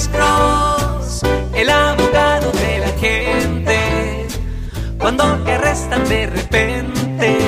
Alex Cross, el abogado de la gente. Cuando te arrestan de repente,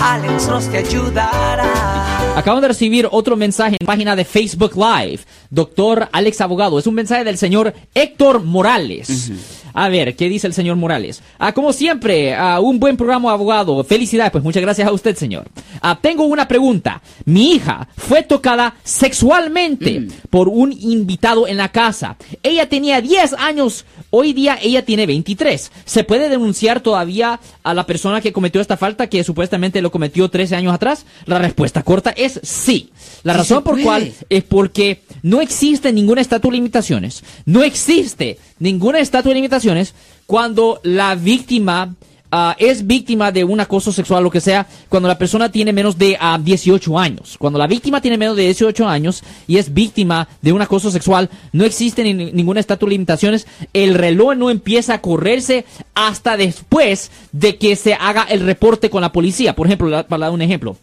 Alex Cross te ayudará. Acabamos de recibir otro mensaje en página de Facebook Live. Doctor Alex Abogado. Es un mensaje del señor Héctor Morales. A ver, ¿qué dice el señor Morales? Ah, como siempre, ah, un buen programa, abogado. Felicidades, pues muchas gracias a usted, señor. Ah, tengo una pregunta. Mi hija fue tocada sexualmente por un invitado en la casa. Ella tenía 10 años. Hoy día ella tiene 23. ¿Se puede denunciar todavía a la persona que cometió esta falta que supuestamente lo cometió 13 años atrás? La respuesta corta es sí. La Sí razón por cual es porque no existe ninguna estatua de limitaciones. No existe ninguna estatua de limitaciones cuando la víctima ah, es víctima de un acoso sexual, lo que sea, cuando la persona tiene menos de ah, 18 años. Cuando la víctima tiene menos de 18 años y es víctima de un acoso sexual, no existe ni- ninguna estatua de limitaciones. El reloj no empieza a correrse hasta después de que se haga el reporte con la policía. Por ejemplo, la- para dar un ejemplo.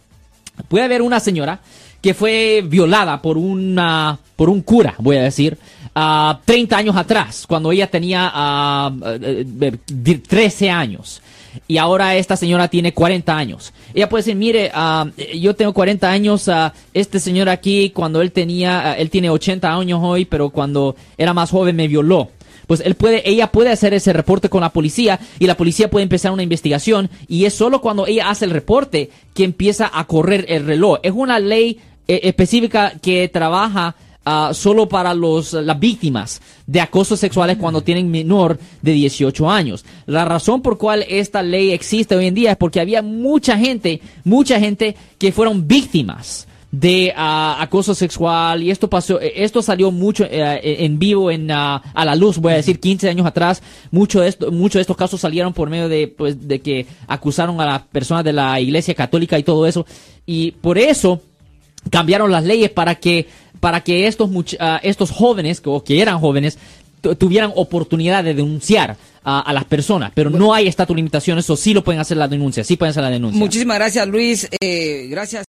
Puede haber una señora que fue violada por una por un cura, voy a decir, ah, 30 años atrás, cuando ella tenía ah, eh, eh, eh, 13 años. Y ahora esta señora tiene 40 años. Ella puede decir, mire, ah, yo tengo 40 años, este señor aquí, cuando él tenía, él tiene 80 años hoy, pero cuando era más joven me violó pues él puede, ella puede hacer ese reporte con la policía y la policía puede empezar una investigación y es solo cuando ella hace el reporte que empieza a correr el reloj. Es una ley eh, específica que trabaja ah, solo para los, las víctimas de acosos sexuales cuando tienen menor de 18 años. La razón por cual esta ley existe hoy en día es porque había mucha gente, mucha gente que fueron víctimas de ah, acoso sexual y esto pasó eh, esto salió mucho eh, en vivo en ah, a la luz voy a decir 15 años atrás mucho de esto muchos de estos casos salieron por medio de pues de que acusaron a las personas de la iglesia católica y todo eso y por eso cambiaron las leyes para que para que estos much- ah, estos jóvenes que- o que eran jóvenes tu- tuvieran oportunidad de denunciar a, las personas pero no hay estatus de limitaciones o sí lo pueden hacer la denuncia sí pueden hacer la denuncia Muchísimas gracias, Luis. Eh, gracias.